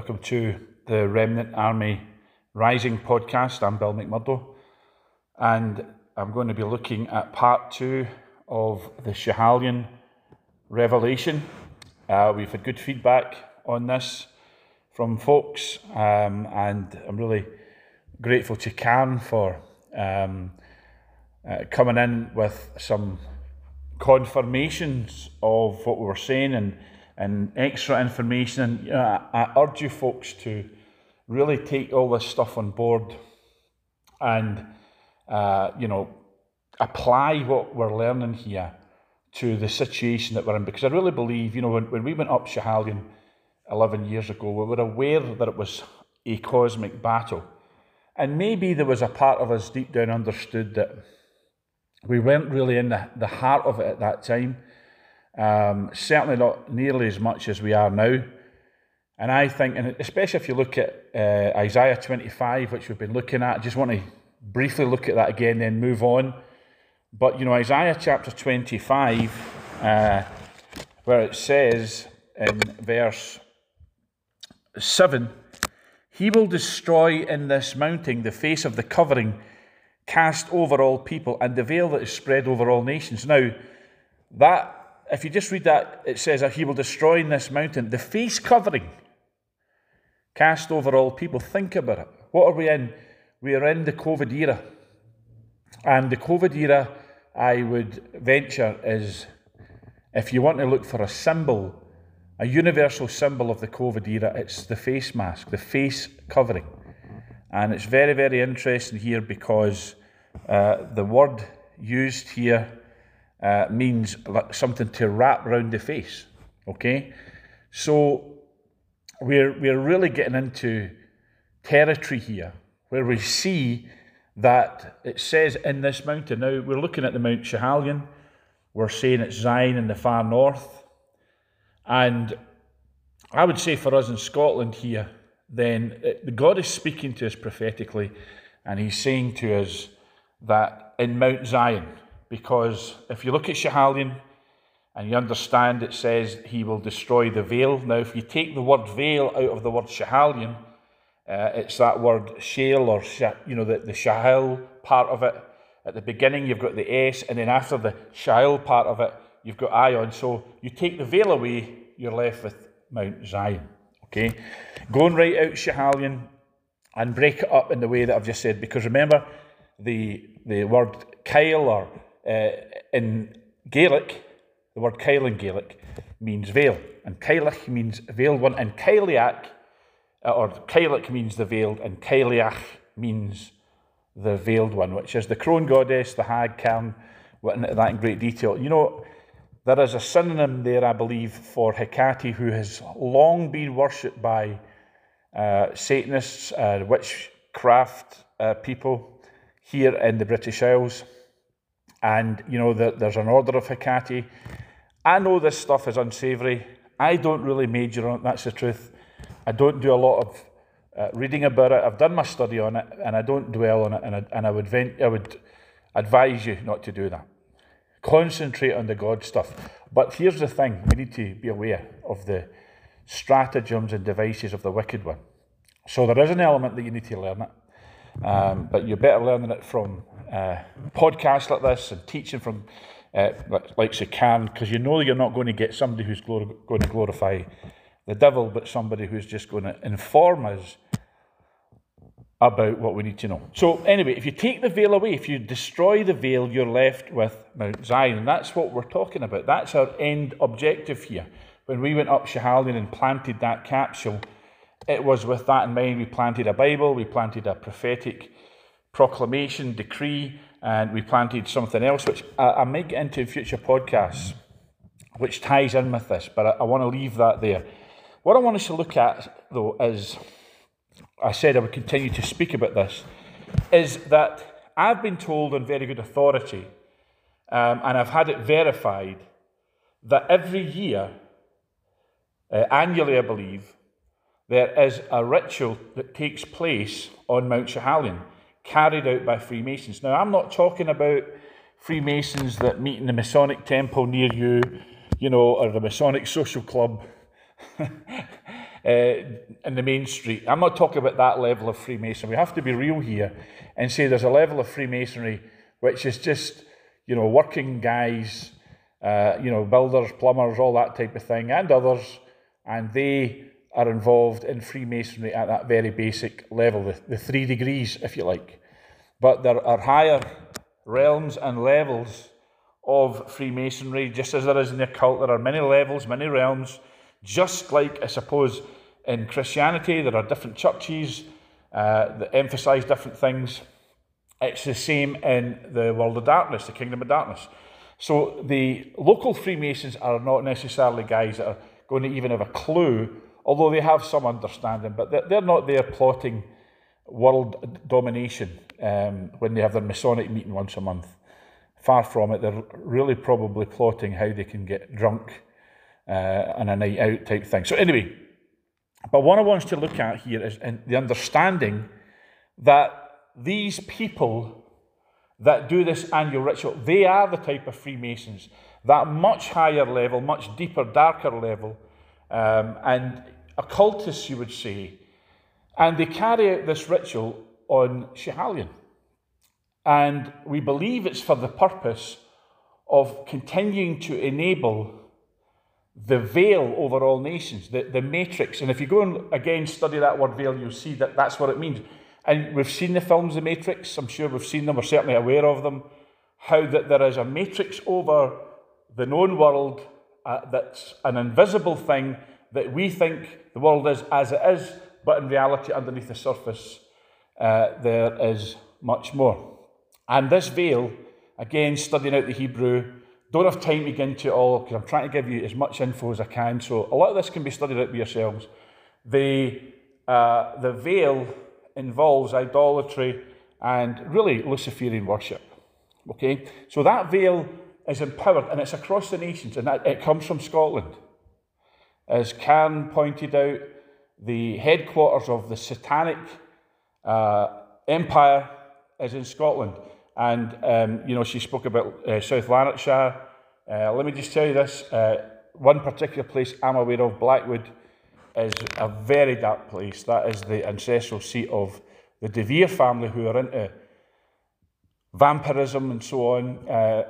Welcome to the Remnant Army Rising podcast. I'm Bill McMurdo, and I'm going to be looking at part two of the Schiehallion Revelation. Uh, we've had good feedback on this from folks, um, and I'm really grateful to Karen for um, uh, coming in with some confirmations of what we were saying and and extra information. And know, I, urge you folks to really take all this stuff on board and uh, you know apply what we're learning here to the situation that we're in. Because I really believe, you know, when, when we went up Schiehallion 11 years ago, we were aware that it was a cosmic battle. And maybe there was a part of us deep down understood that we weren't really in the, the heart of it at that time. Um, certainly not nearly as much as we are now. And I think, and especially if you look at uh, Isaiah 25, which we've been looking at, I just want to briefly look at that again, then move on. But, you know, Isaiah chapter 25, uh, where it says in verse 7 He will destroy in this mountain the face of the covering cast over all people and the veil that is spread over all nations. Now, that if you just read that, it says that he will destroy in this mountain the face covering cast over all people. Think about it. What are we in? We are in the COVID era. And the COVID era, I would venture, is if you want to look for a symbol, a universal symbol of the COVID era, it's the face mask, the face covering. And it's very, very interesting here because uh, the word used here uh, means something to wrap around the face. Okay, so we're we're really getting into territory here where we see that it says in this mountain. Now we're looking at the Mount Schiehallion. We're saying it's Zion in the far north, and I would say for us in Scotland here, then it, God is speaking to us prophetically, and He's saying to us that in Mount Zion, because if you look at Schiehallion and you understand it says he will destroy the veil. Now, if you take the word veil out of the word Schiehallion, uh, it's that word shale or, you know, the, the shahil part of it. At the beginning, you've got the S, and then after the shahil part of it, you've got ion. So you take the veil away, you're left with Mount Zion. Okay? Go and write out Schiehallion and break it up in the way that I've just said, because remember, the, the word Kyle or uh, in Gaelic, the word Kyle in Gaelic means veil, and Cailleach means veiled one, and Cailleach, uh, or Cailleach means the veiled, and Cailleach means the veiled one, which is the crone goddess, the hag, Karen, went into that in great detail. You know, there is a synonym there, I believe, for Hecate, who has long been worshipped by uh, Satanists, uh, witchcraft uh, people here in the British Isles and you know that there's an order of Hecate. I know this stuff is unsavoury. I don't really major on it. That's the truth. I don't do a lot of uh, reading about it. I've done my study on it, and I don't dwell on it. And I, and I would vent, I would advise you not to do that. Concentrate on the God stuff. But here's the thing: we need to be aware of the stratagems and devices of the wicked one. So there is an element that you need to learn it, um, but you're better learning it from uh, podcasts like this and teaching from uh, like can, because you know you're not going to get somebody who's glor- going to glorify the devil, but somebody who's just going to inform us about what we need to know. So, anyway, if you take the veil away, if you destroy the veil, you're left with Mount Zion. And that's what we're talking about. That's our end objective here. When we went up Schiehallion and planted that capsule, it was with that in mind. We planted a Bible, we planted a prophetic proclamation, decree, and we planted something else, which I, I might get into in future podcasts, which ties in with this, but I, I want to leave that there. What I want us to look at, though, is I said I would continue to speak about this, is that I've been told on very good authority, um, and I've had it verified, that every year, uh, annually, I believe, there is a ritual that takes place on Mount Schiehallion carried out by Freemasons. Now, I'm not talking about Freemasons that meet in the Masonic temple near you, you know, or the Masonic social club. uh, in the main street. I'm not talking about that level of Freemasonry. We have to be real here and say there's a level of Freemasonry which is just, you know, working guys, uh, you know, builders, plumbers, all that type of thing, and others, and they are involved in Freemasonry at that very basic level, the, the three degrees, if you like. But there are higher realms and levels of Freemasonry, just as there is in the occult. There are many levels, many realms, just like I suppose in Christianity, there are different churches uh, that emphasize different things. It's the same in the world of darkness, the kingdom of darkness. So the local Freemasons are not necessarily guys that are going to even have a clue, although they have some understanding, but they're not there plotting world domination um, when they have their Masonic meeting once a month. Far from it, they're really probably plotting how they can get drunk uh, on a night out type thing. So, anyway, but what I want to look at here is the understanding that these people that do this annual ritual, they are the type of Freemasons, that much higher level, much deeper, darker level, um, and occultists, you would say. And they carry out this ritual on Schiehallion. And we believe it's for the purpose of continuing to enable the veil over all nations, the, the matrix. And if you go and again study that word veil, you'll see that that's what it means. And we've seen the films The Matrix, I'm sure we've seen them, we're certainly aware of them. How that there is a matrix over the known world uh, that's an invisible thing that we think the world is as it is, but in reality, underneath the surface, uh, there is much more. And this veil, again, studying out the Hebrew, don't have time to get into it all because I'm trying to give you as much info as I can. So a lot of this can be studied out by yourselves. The, uh, the veil involves idolatry and really Luciferian worship. Okay? So that veil is empowered and it's across the nations and it comes from Scotland. As Karen pointed out, the headquarters of the satanic uh, empire is in Scotland. And, um, you know, she spoke about uh, South Lanarkshire. Uh, let me just tell you this uh, one particular place I'm aware of, Blackwood, is a very dark place. That is the ancestral seat of the De Vere family, who are into vampirism and so on, uh,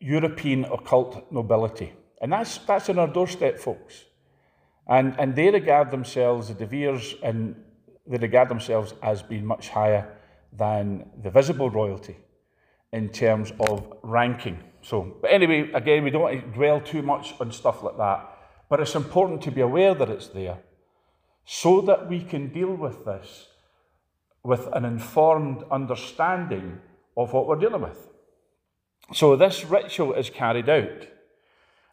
European occult nobility. And that's, that's on our doorstep, folks. And, and they regard themselves, the De Veres, and they regard themselves as being much higher than the visible royalty in terms of ranking. So, but anyway, again, we don't want to dwell too much on stuff like that. But it's important to be aware that it's there so that we can deal with this with an informed understanding of what we're dealing with. So, this ritual is carried out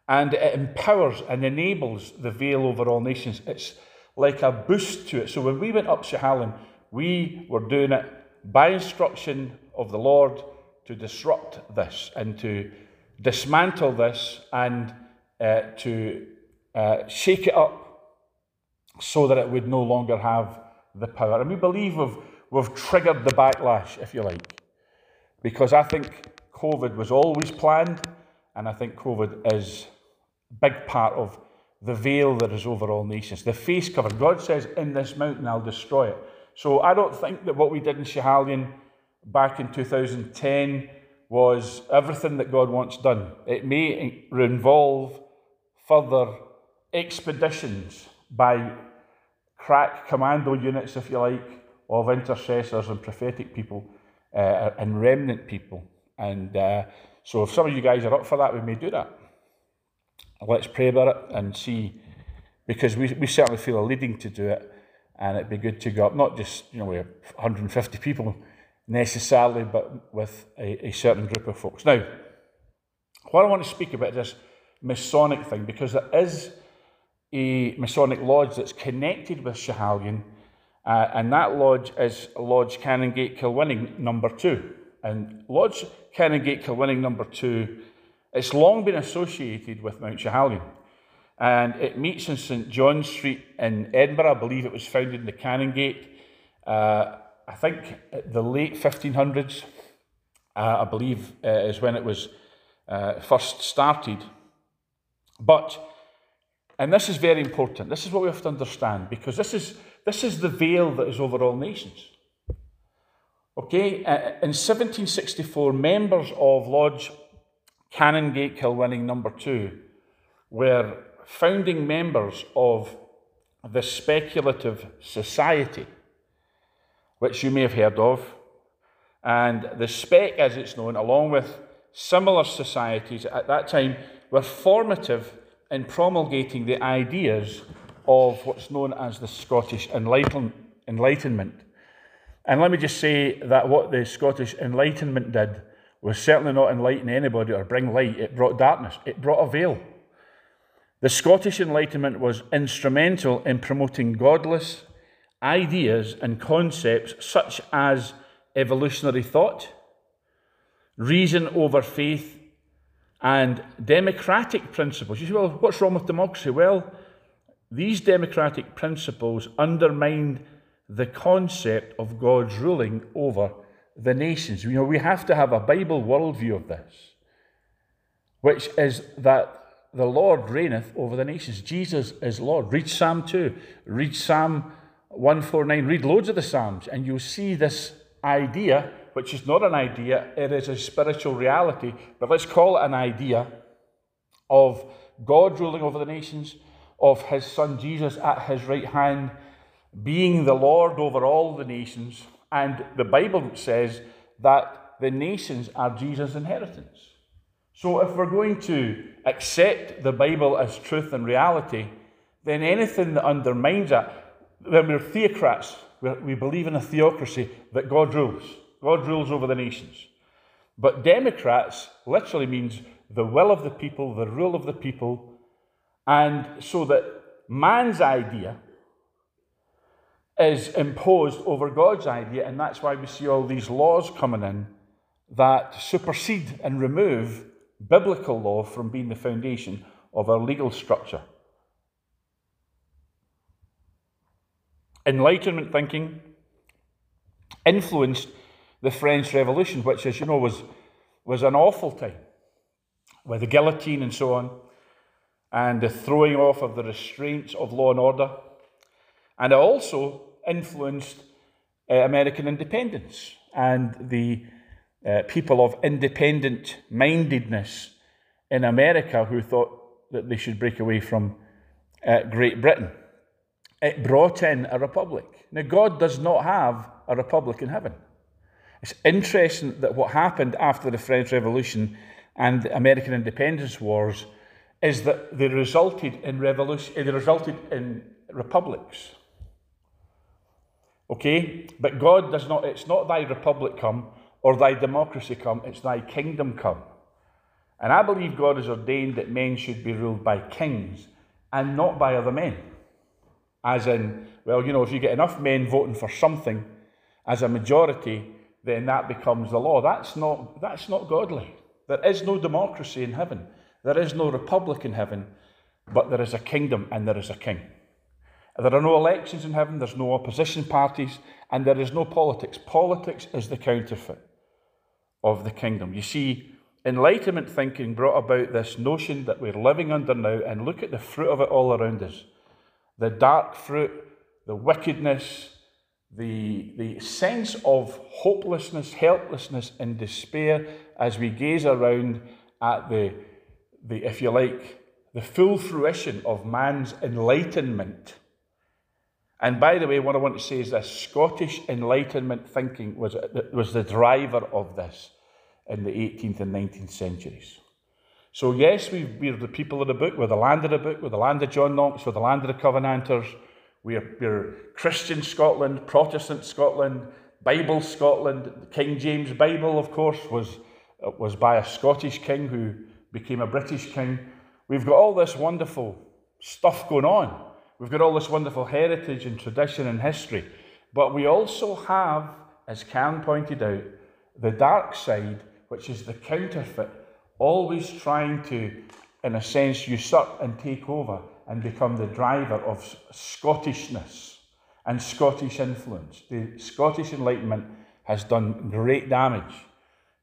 and it empowers and enables the veil over all nations. It's like a boost to it. So, when we went up Schiehallion, we were doing it by instruction of the Lord to disrupt this and to dismantle this and uh, to uh, shake it up so that it would no longer have the power. And we believe we've, we've triggered the backlash, if you like, because I think COVID was always planned, and I think COVID is a big part of the veil that is over all nations, the face cover. God says, In this mountain I'll destroy it. So I don't think that what we did in Schiehallion back in 2010 was everything that God wants done. It may involve further expeditions by crack commando units, if you like, of intercessors and prophetic people uh, and remnant people. And uh, so, if some of you guys are up for that, we may do that. Let's pray about it and see, because we, we certainly feel a leading to do it, and it'd be good to go up, not just, you know, we have 150 people necessarily, but with a, a certain group of folks. Now, what I want to speak about is this Masonic thing, because there is a Masonic lodge that's connected with Schiehallion, uh, and that lodge is Lodge Canongate Kilwinning number two. And Lodge Canongate Kilwinning number two, it's long been associated with Mount Schiehallion. And it meets in St John Street in Edinburgh. I believe it was founded in the Canongate. Uh, I think the late 1500s, uh, I believe, uh, is when it was uh, first started. But And this is very important. This is what we have to understand because this is, this is the veil that is over all nations. Okay, uh, in 1764, members of Lodge Canongate Kilwinning number two were founding members of the Speculative Society, which you may have heard of. And the Spec, as it's known, along with similar societies at that time, were formative in promulgating the ideas of what's known as the Scottish Enlightenment. And let me just say that what the Scottish Enlightenment did was certainly not enlighten anybody or bring light, it brought darkness, it brought a veil. The Scottish Enlightenment was instrumental in promoting godless ideas and concepts such as evolutionary thought, reason over faith, and democratic principles. You say, well, what's wrong with democracy? Well, these democratic principles undermined the concept of God's ruling over the nations. You know, we have to have a Bible worldview of this, which is that the Lord reigneth over the nations. Jesus is Lord. Read Psalm 2, read Psalm 149, read loads of the Psalms, and you'll see this idea, which is not an idea, it is a spiritual reality, but let's call it an idea of God ruling over the nations, of his son Jesus at his right hand, being the Lord over all the nations. And the Bible says that the nations are Jesus' inheritance. So if we're going to accept the Bible as truth and reality, then anything that undermines that, then we're theocrats. We believe in a theocracy that God rules. God rules over the nations. But Democrats literally means the will of the people, the rule of the people, and so that man's idea is imposed over God's idea, and that's why we see all these laws coming in that supersede and remove biblical law from being the foundation of our legal structure. Enlightenment thinking influenced the French Revolution, which, as you know, was, was an awful time with the guillotine and so on, and the throwing off of the restraints of law and order. And it also influenced uh, American independence and the uh, people of independent mindedness in America who thought that they should break away from uh, Great Britain. It brought in a republic. Now, God does not have a republic in heaven. It's interesting that what happened after the French Revolution and the American independence wars is that they resulted in revolution, they resulted in republics. Okay? But God does not, it's not thy republic come or thy democracy come, it's thy kingdom come. And I believe God has ordained that men should be ruled by kings and not by other men. As in, well, you know, if you get enough men voting for something as a majority, then that becomes the law. That's not, that's not godly. There is no democracy in heaven, there is no republic in heaven, but there is a kingdom and there is a king. There are no elections in heaven, there's no opposition parties, and there is no politics. Politics is the counterfeit of the kingdom. You see, Enlightenment thinking brought about this notion that we're living under now, and look at the fruit of it all around us the dark fruit, the wickedness, the, the sense of hopelessness, helplessness, and despair as we gaze around at the, the if you like, the full fruition of man's enlightenment. And by the way, what I want to say is this Scottish Enlightenment thinking was, was the driver of this in the 18th and 19th centuries. So, yes, we, we're the people of the book, we're the land of the book, we're the land of John Knox, we're the land of the Covenanters, we're, we're Christian Scotland, Protestant Scotland, Bible Scotland. The King James Bible, of course, was, was by a Scottish king who became a British king. We've got all this wonderful stuff going on. We've got all this wonderful heritage and tradition and history. But we also have, as Cam pointed out, the dark side which is the counterfeit, always trying to, in a sense, usurp and take over and become the driver of Scottishness and Scottish influence. The Scottish Enlightenment has done great damage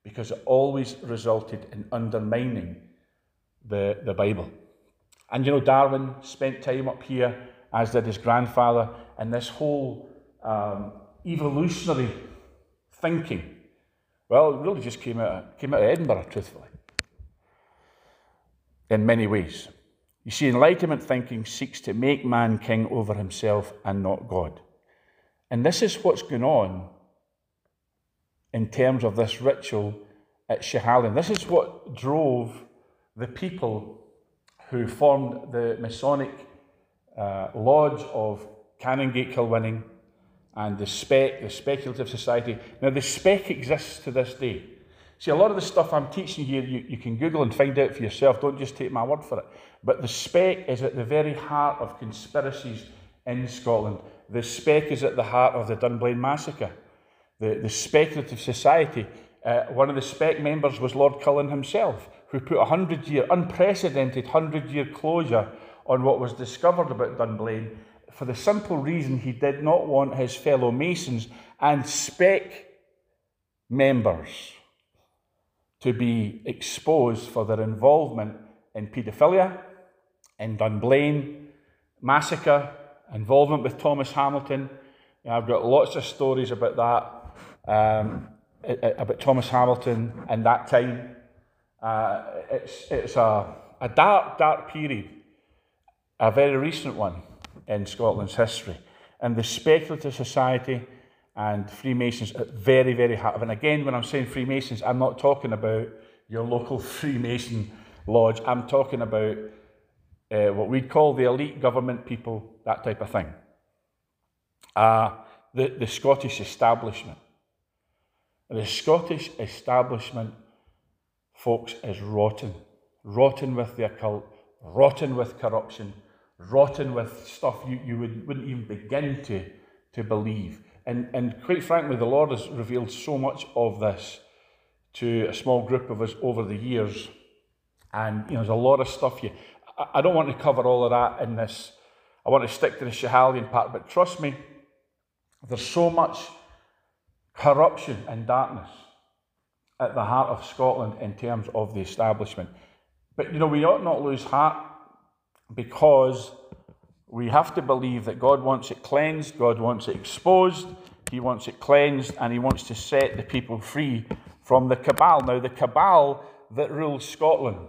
because it always resulted in undermining the, the Bible. And you know, Darwin spent time up here, as did his grandfather, and this whole um, evolutionary thinking. Well, it really just came out, of, came out of Edinburgh, truthfully, in many ways. You see, Enlightenment thinking seeks to make man king over himself and not God. And this is what's going on in terms of this ritual at Schiehallion. This is what drove the people who formed the Masonic uh, Lodge of Canongate Kilwinning and the SPEC, the Speculative Society. Now, the SPEC exists to this day. See, a lot of the stuff I'm teaching here, you, you can Google and find out for yourself. Don't just take my word for it. But the SPEC is at the very heart of conspiracies in Scotland. The SPEC is at the heart of the Dunblane massacre. The, the Speculative Society, uh, one of the SPEC members was Lord Cullen himself, who put a 100 year, unprecedented 100 year closure on what was discovered about Dunblane for the simple reason he did not want his fellow Masons and SPEC members to be exposed for their involvement in paedophilia, in Dunblane massacre, involvement with Thomas Hamilton. I've got lots of stories about that, um, about Thomas Hamilton and that time. Uh, it's it's a, a dark, dark period, a very recent one in Scotland's history. And the speculative society and Freemasons at very, very heart. And again, when I'm saying Freemasons, I'm not talking about your local Freemason lodge. I'm talking about uh, what we'd call the elite government people, that type of thing. Uh, the, the Scottish establishment. The Scottish establishment, folks, is rotten. Rotten with the occult, rotten with corruption, rotten with stuff you, you would, wouldn't even begin to, to believe. And, and quite frankly, the Lord has revealed so much of this to a small group of us over the years. And you know, there's a lot of stuff you. I, I don't want to cover all of that in this. I want to stick to the Schiehallion part, but trust me, there's so much corruption and darkness at the heart of Scotland in terms of the establishment. But you know, we ought not lose heart because we have to believe that God wants it cleansed, God wants it exposed, He wants it cleansed, and He wants to set the people free from the cabal. Now, the cabal that rules Scotland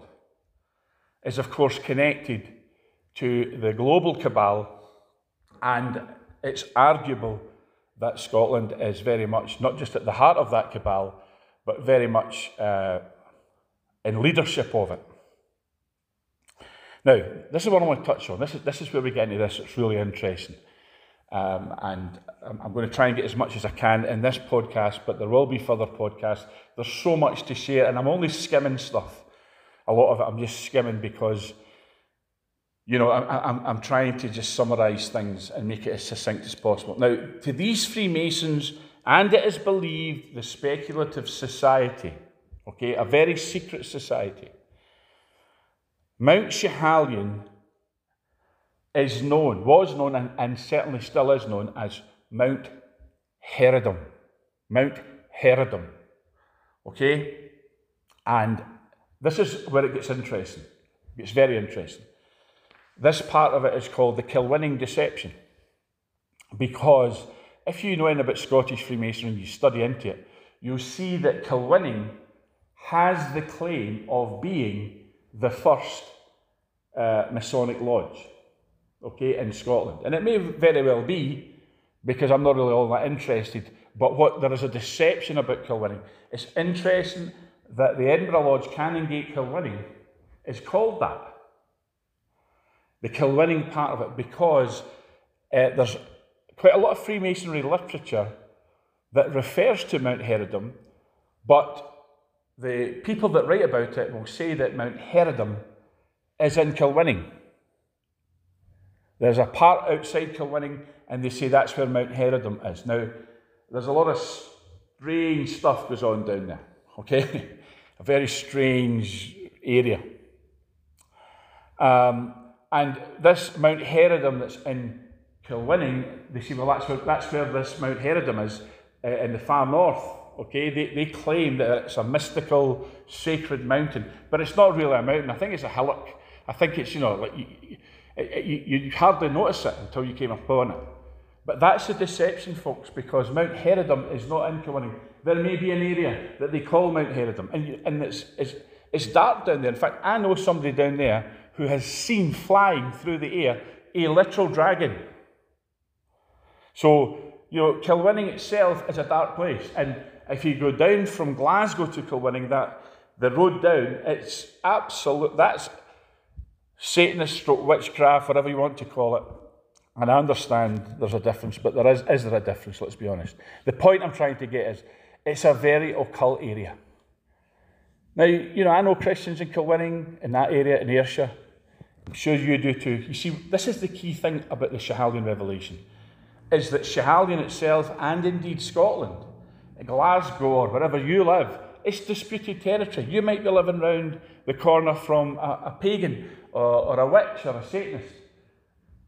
is, of course, connected to the global cabal, and it's arguable that Scotland is very much not just at the heart of that cabal, but very much uh, in leadership of it. Now, this is what I want to touch on. This is, this is where we get into this. It's really interesting. Um, and I'm, going to try and get as much as I can in this podcast, but there will be further podcasts. There's so much to share, and I'm only skimming stuff. A lot of it I'm just skimming because, you know, I'm, I'm trying to just summarise things and make it as succinct as possible. Now, to these Freemasons, and it is believed the speculative society, okay, a very secret society, Mount Schiehallion is known, was known, and, and certainly still is known as Mount Heredom. Mount Heredom. Okay? And this is where it gets interesting. It gets very interesting. This part of it is called the Kilwinning Deception. Because if you know anything about Scottish Freemasonry and you study into it, you'll see that Kilwinning has the claim of being the first uh, Masonic lodge, okay, in Scotland. And it may very well be, because I'm not really all that interested, but what there is a deception about Kilwinning. It's interesting that the Edinburgh Lodge Canongate Kilwinning is called that. The Kilwinning part of it, because uh, there's quite a lot of Freemasonry literature that refers to Mount Heredom, but the people that write about it will say that Mount Heredom is in Kilwinning. There's a part outside Kilwinning, and they say that's where Mount Heredom is. Now, there's a lot of strange stuff goes on down there, okay? a very strange area. Um, and this Mount Heredom that's in Kilwinning, they say, well, that's where, that's where this Mount Heredom is uh, in the far north. Okay, they, they claim that it's a mystical, sacred mountain, but it's not really a mountain. I think it's a hillock. I think it's, you know, like you, you, you hardly notice it until you came upon it. But that's a deception, folks, because Mount Heredom is not in Kilwinning. There may be an area that they call Mount Heredom, and, and it's, it's, it's dark down there. In fact, I know somebody down there who has seen flying through the air a literal dragon. So, you know, Kilwinning itself is a dark place. And if you go down from Glasgow to Kilwinning, that the road down, it's absolute, that's Satanist stroke witchcraft, whatever you want to call it. And I understand there's a difference, but there is, is there a difference, let's be honest. The point I'm trying to get is it's a very occult area. Now, you know, I know Christians in Kilwinning, in that area, in Ayrshire. I'm sure you do too. You see, this is the key thing about the Schiehallion revelation, is that Schiehallion itself, and indeed Scotland, Glasgow or wherever you live, it's disputed territory. You might be living round the corner from a, a pagan or, or a witch or a Satanist.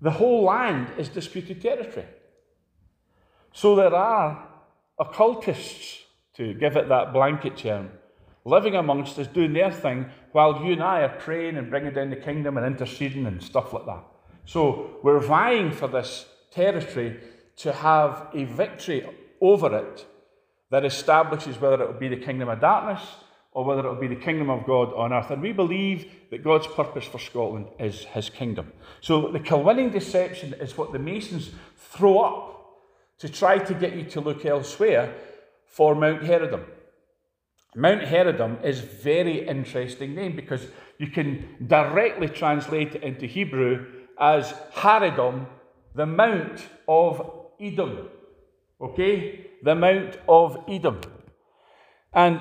The whole land is disputed territory. So there are occultists, to give it that blanket term, living amongst us, doing their thing, while you and I are praying and bringing down the kingdom and interceding and stuff like that. So we're vying for this territory to have a victory over it that establishes whether it will be the kingdom of darkness or whether it will be the kingdom of God on earth. And we believe that God's purpose for Scotland is his kingdom. So the Kilwinning deception is what the Masons throw up to try to get you to look elsewhere for Mount Heredom. Mount Heredom is a very interesting name because you can directly translate it into Hebrew as Haridom, the Mount of Edom. Okay? The Mount of Edom. And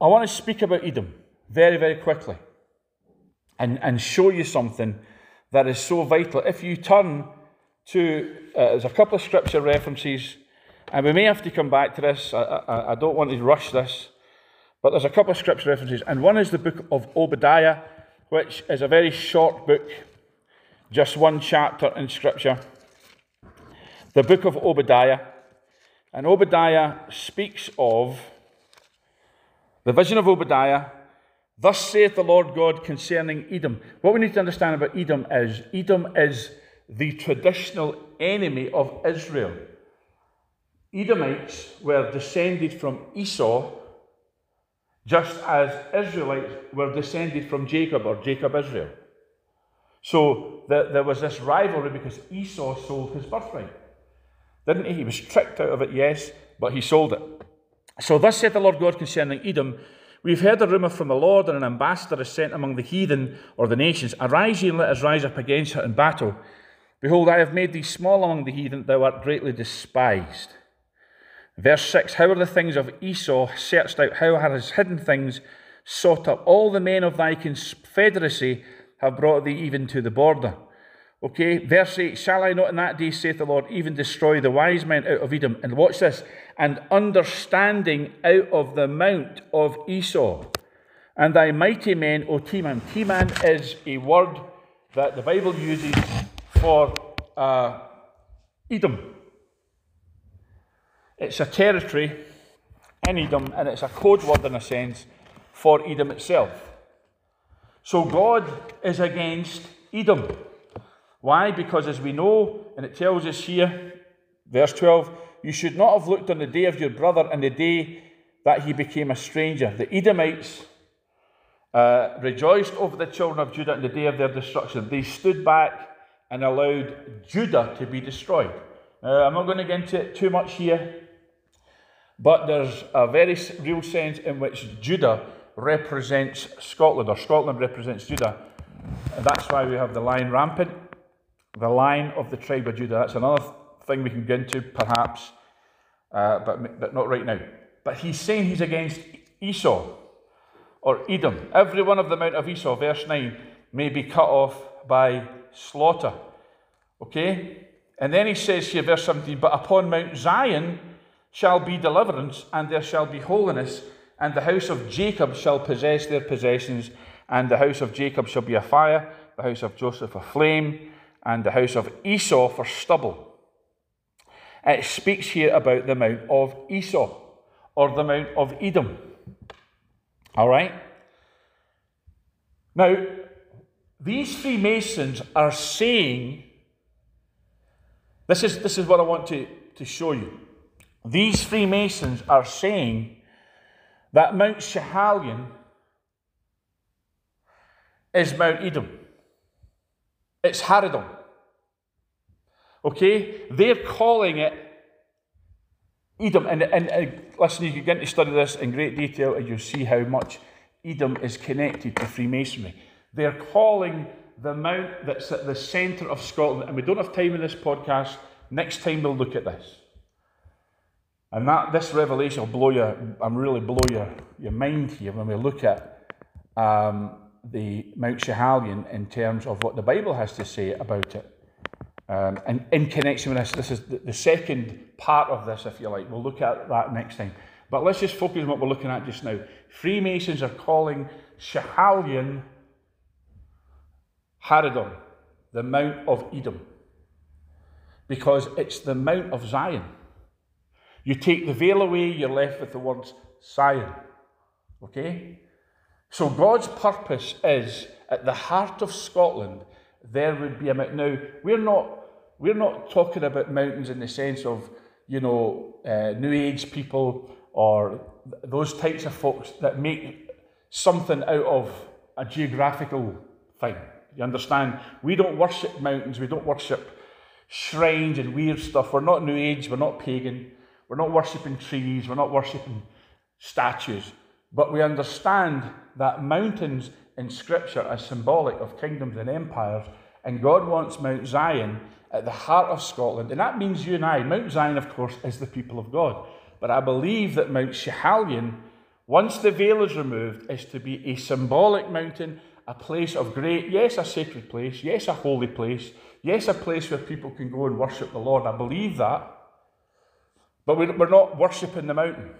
I want to speak about Edom very, very quickly and, and show you something that is so vital. If you turn to, uh, there's a couple of scripture references, and we may have to come back to this. I, I, I don't want to rush this. But there's a couple of scripture references, and one is the book of Obadiah, which is a very short book, just one chapter in scripture. The book of Obadiah. And Obadiah speaks of the vision of Obadiah. Thus saith the Lord God concerning Edom. What we need to understand about Edom is Edom is the traditional enemy of Israel. Edomites were descended from Esau just as Israelites were descended from Jacob or Jacob Israel. So the, there was this rivalry because Esau sold his birthright. Didn't he? He was tricked out of it, yes, but he sold it. So thus said the Lord God concerning Edom We've heard a rumour from the Lord, and an ambassador is sent among the heathen or the nations. Arise ye and let us rise up against her in battle. Behold, I have made thee small among the heathen, thou art greatly despised. Verse 6 How are the things of Esau searched out? How are his hidden things sought up? All the men of thy confederacy have brought thee even to the border. Okay, verse 8 Shall I not in that day, saith the Lord, even destroy the wise men out of Edom? And watch this and understanding out of the mount of Esau. And thy mighty men, O Teman. Teman is a word that the Bible uses for uh, Edom. It's a territory in Edom, and it's a code word in a sense for Edom itself. So God is against Edom. Why? Because as we know, and it tells us here, verse 12, you should not have looked on the day of your brother and the day that he became a stranger. The Edomites uh, rejoiced over the children of Judah in the day of their destruction. They stood back and allowed Judah to be destroyed. I'm not going to get into it too much here. But there's a very real sense in which Judah represents Scotland, or Scotland represents Judah. And that's why we have the lion rampant, the line of the tribe of Judah. That's another thing we can get into, perhaps, uh, but, but not right now. But he's saying he's against Esau or Edom. Every one of the mount of Esau, verse 9, may be cut off by slaughter. Okay? And then he says here, verse 17, but upon Mount Zion, shall be deliverance, and there shall be holiness, and the house of Jacob shall possess their possessions, and the house of Jacob shall be a fire, the house of Joseph a flame, and the house of Esau for stubble. It speaks here about the Mount of Esau, or the Mount of Edom. All right? Now, these Freemasons are saying this is, this is what I want to, to show you. These Freemasons are saying that Mount Schiehallion is Mount Edom. It's Haradon. Okay? They're calling it Edom. And, and, and listen, you can get to study this in great detail and you'll see how much Edom is connected to Freemasonry. They're calling the mount that's at the centre of Scotland, and we don't have time in this podcast. Next time we'll look at this. And that this revelation will blow your, I'm really blow your, your mind here when we look at um, the Mount Schiehallion in terms of what the Bible has to say about it. Um, and in connection with this, this is the, second part of this, if you like. We'll look at that next time. But let's just focus on what we're looking at just now. Freemasons are calling Schiehallion Haradon, the Mount of Edom, because it's the Mount of Zion. You take the veil away, you're left with the words Zion. Okay? So God's purpose is at the heart of Scotland, there would be a mountain. Now, we're not, we're not talking about mountains in the sense of, you know, uh, New Age people or those types of folks that make something out of a geographical thing. You understand? We don't worship mountains, we don't worship shrines and weird stuff. We're not New Age, we're not pagan, we're not worshipping trees, we're not worshipping statues. But we understand that mountains in Scripture are symbolic of kingdoms and empires, and God wants Mount Zion at the heart of Scotland, and that means you and I. Mount Zion, of course, is the people of God. But I believe that Mount Schiehallion, once the veil is removed, is to be a symbolic mountain a place of great, yes, a sacred place, yes, a holy place, yes, a place where people can go and worship the Lord. I believe that. But we're not worshipping the mountain.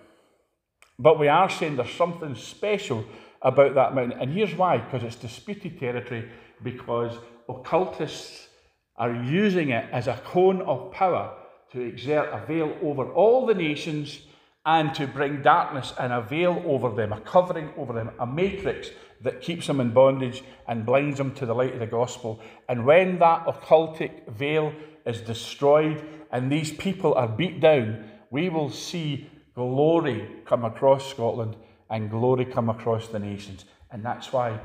But we are saying there's something special about that mountain. And here's why because it's disputed territory, because occultists are using it as a cone of power to exert a veil over all the nations and to bring darkness and a veil over them, a covering over them, a matrix that keeps them in bondage and blinds them to the light of the gospel. And when that occultic veil is destroyed and these people are beat down, we will see glory come across Scotland and glory come across the nations. And that's why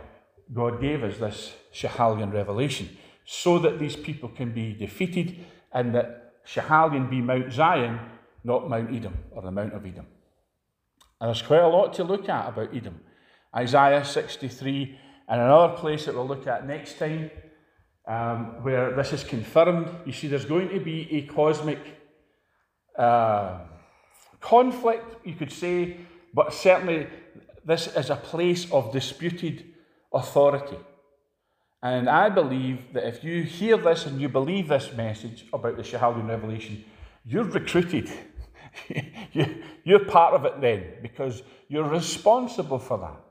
God gave us this Schiehallion revelation, so that these people can be defeated and that Schiehallion be Mount Zion, not Mount Edom or the Mount of Edom. And there's quite a lot to look at about Edom. Isaiah 63, and another place that we'll look at next time, um, where this is confirmed. You see, there's going to be a cosmic uh, conflict, you could say, but certainly this is a place of disputed authority. And I believe that if you hear this and you believe this message about the Schiehallion Revelation, you're recruited. you're part of it then because you're responsible for that.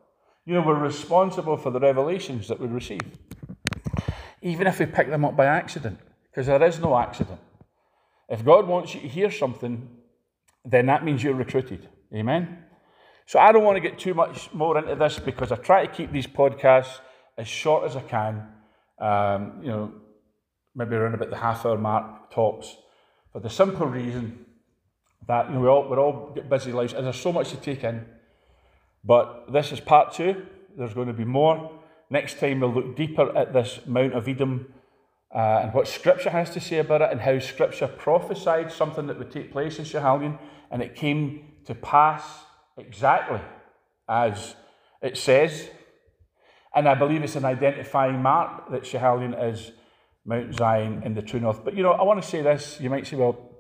You know, we're responsible for the revelations that we receive. Even if we pick them up by accident, because there is no accident. If God wants you to hear something, then that means you're recruited. Amen? So I don't want to get too much more into this because I try to keep these podcasts as short as I can. Um, you know, maybe around about the half hour mark tops, for the simple reason that you know we all we're all get busy lives and there's so much to take in. But this is part two. There's going to be more. Next time, we'll look deeper at this Mount of Edom uh, and what Scripture has to say about it and how Scripture prophesied something that would take place in Schiehallion and it came to pass exactly as it says. And I believe it's an identifying mark that Schiehallion is Mount Zion in the true north. But you know, I want to say this. You might say, well,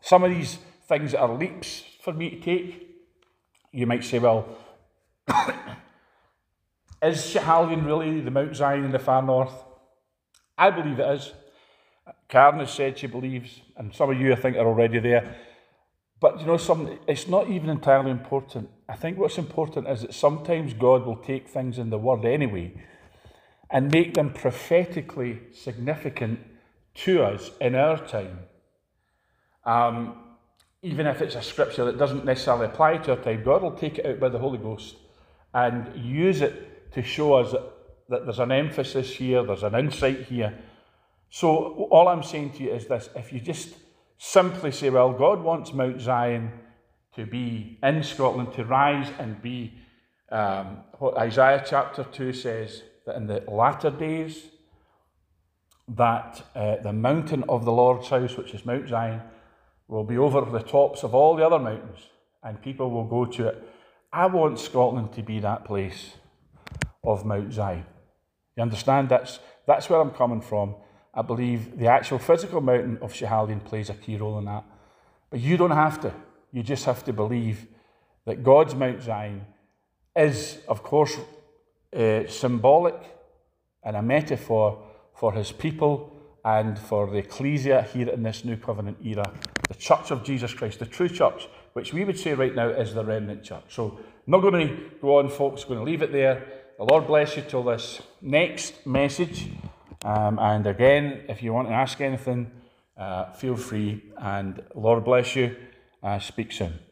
some of these things are leaps for me to take, you might say, well, is Schiehallion really the Mount Zion in the far north? I believe it is. Karen has said she believes, and some of you I think are already there. But you know, some, it's not even entirely important. I think what's important is that sometimes God will take things in the Word anyway and make them prophetically significant to us in our time. Um, even if it's a scripture that doesn't necessarily apply to our time, God will take it out by the Holy Ghost and use it to show us that there's an emphasis here, there's an insight here. So, all I'm saying to you is this if you just simply say, well, God wants Mount Zion to be in Scotland, to rise and be um, what Isaiah chapter 2 says, that in the latter days, that uh, the mountain of the Lord's house, which is Mount Zion, will be over the tops of all the other mountains, and people will go to it. I want Scotland to be that place of Mount Zion. You understand? That's, that's where I'm coming from. I believe the actual physical mountain of Schiehallion plays a key role in that. But you don't have to. You just have to believe that God's Mount Zion is, of course, uh, symbolic and a metaphor for his people and for the ecclesia here in this new covenant era, the church of Jesus Christ, the true church, which we would say right now is the remnant church. So, I'm not going to go on, folks, going to leave it there. The Lord bless you till this next message. Um, and again, if you want to ask anything, uh, feel free. And Lord bless you. Uh, speak soon.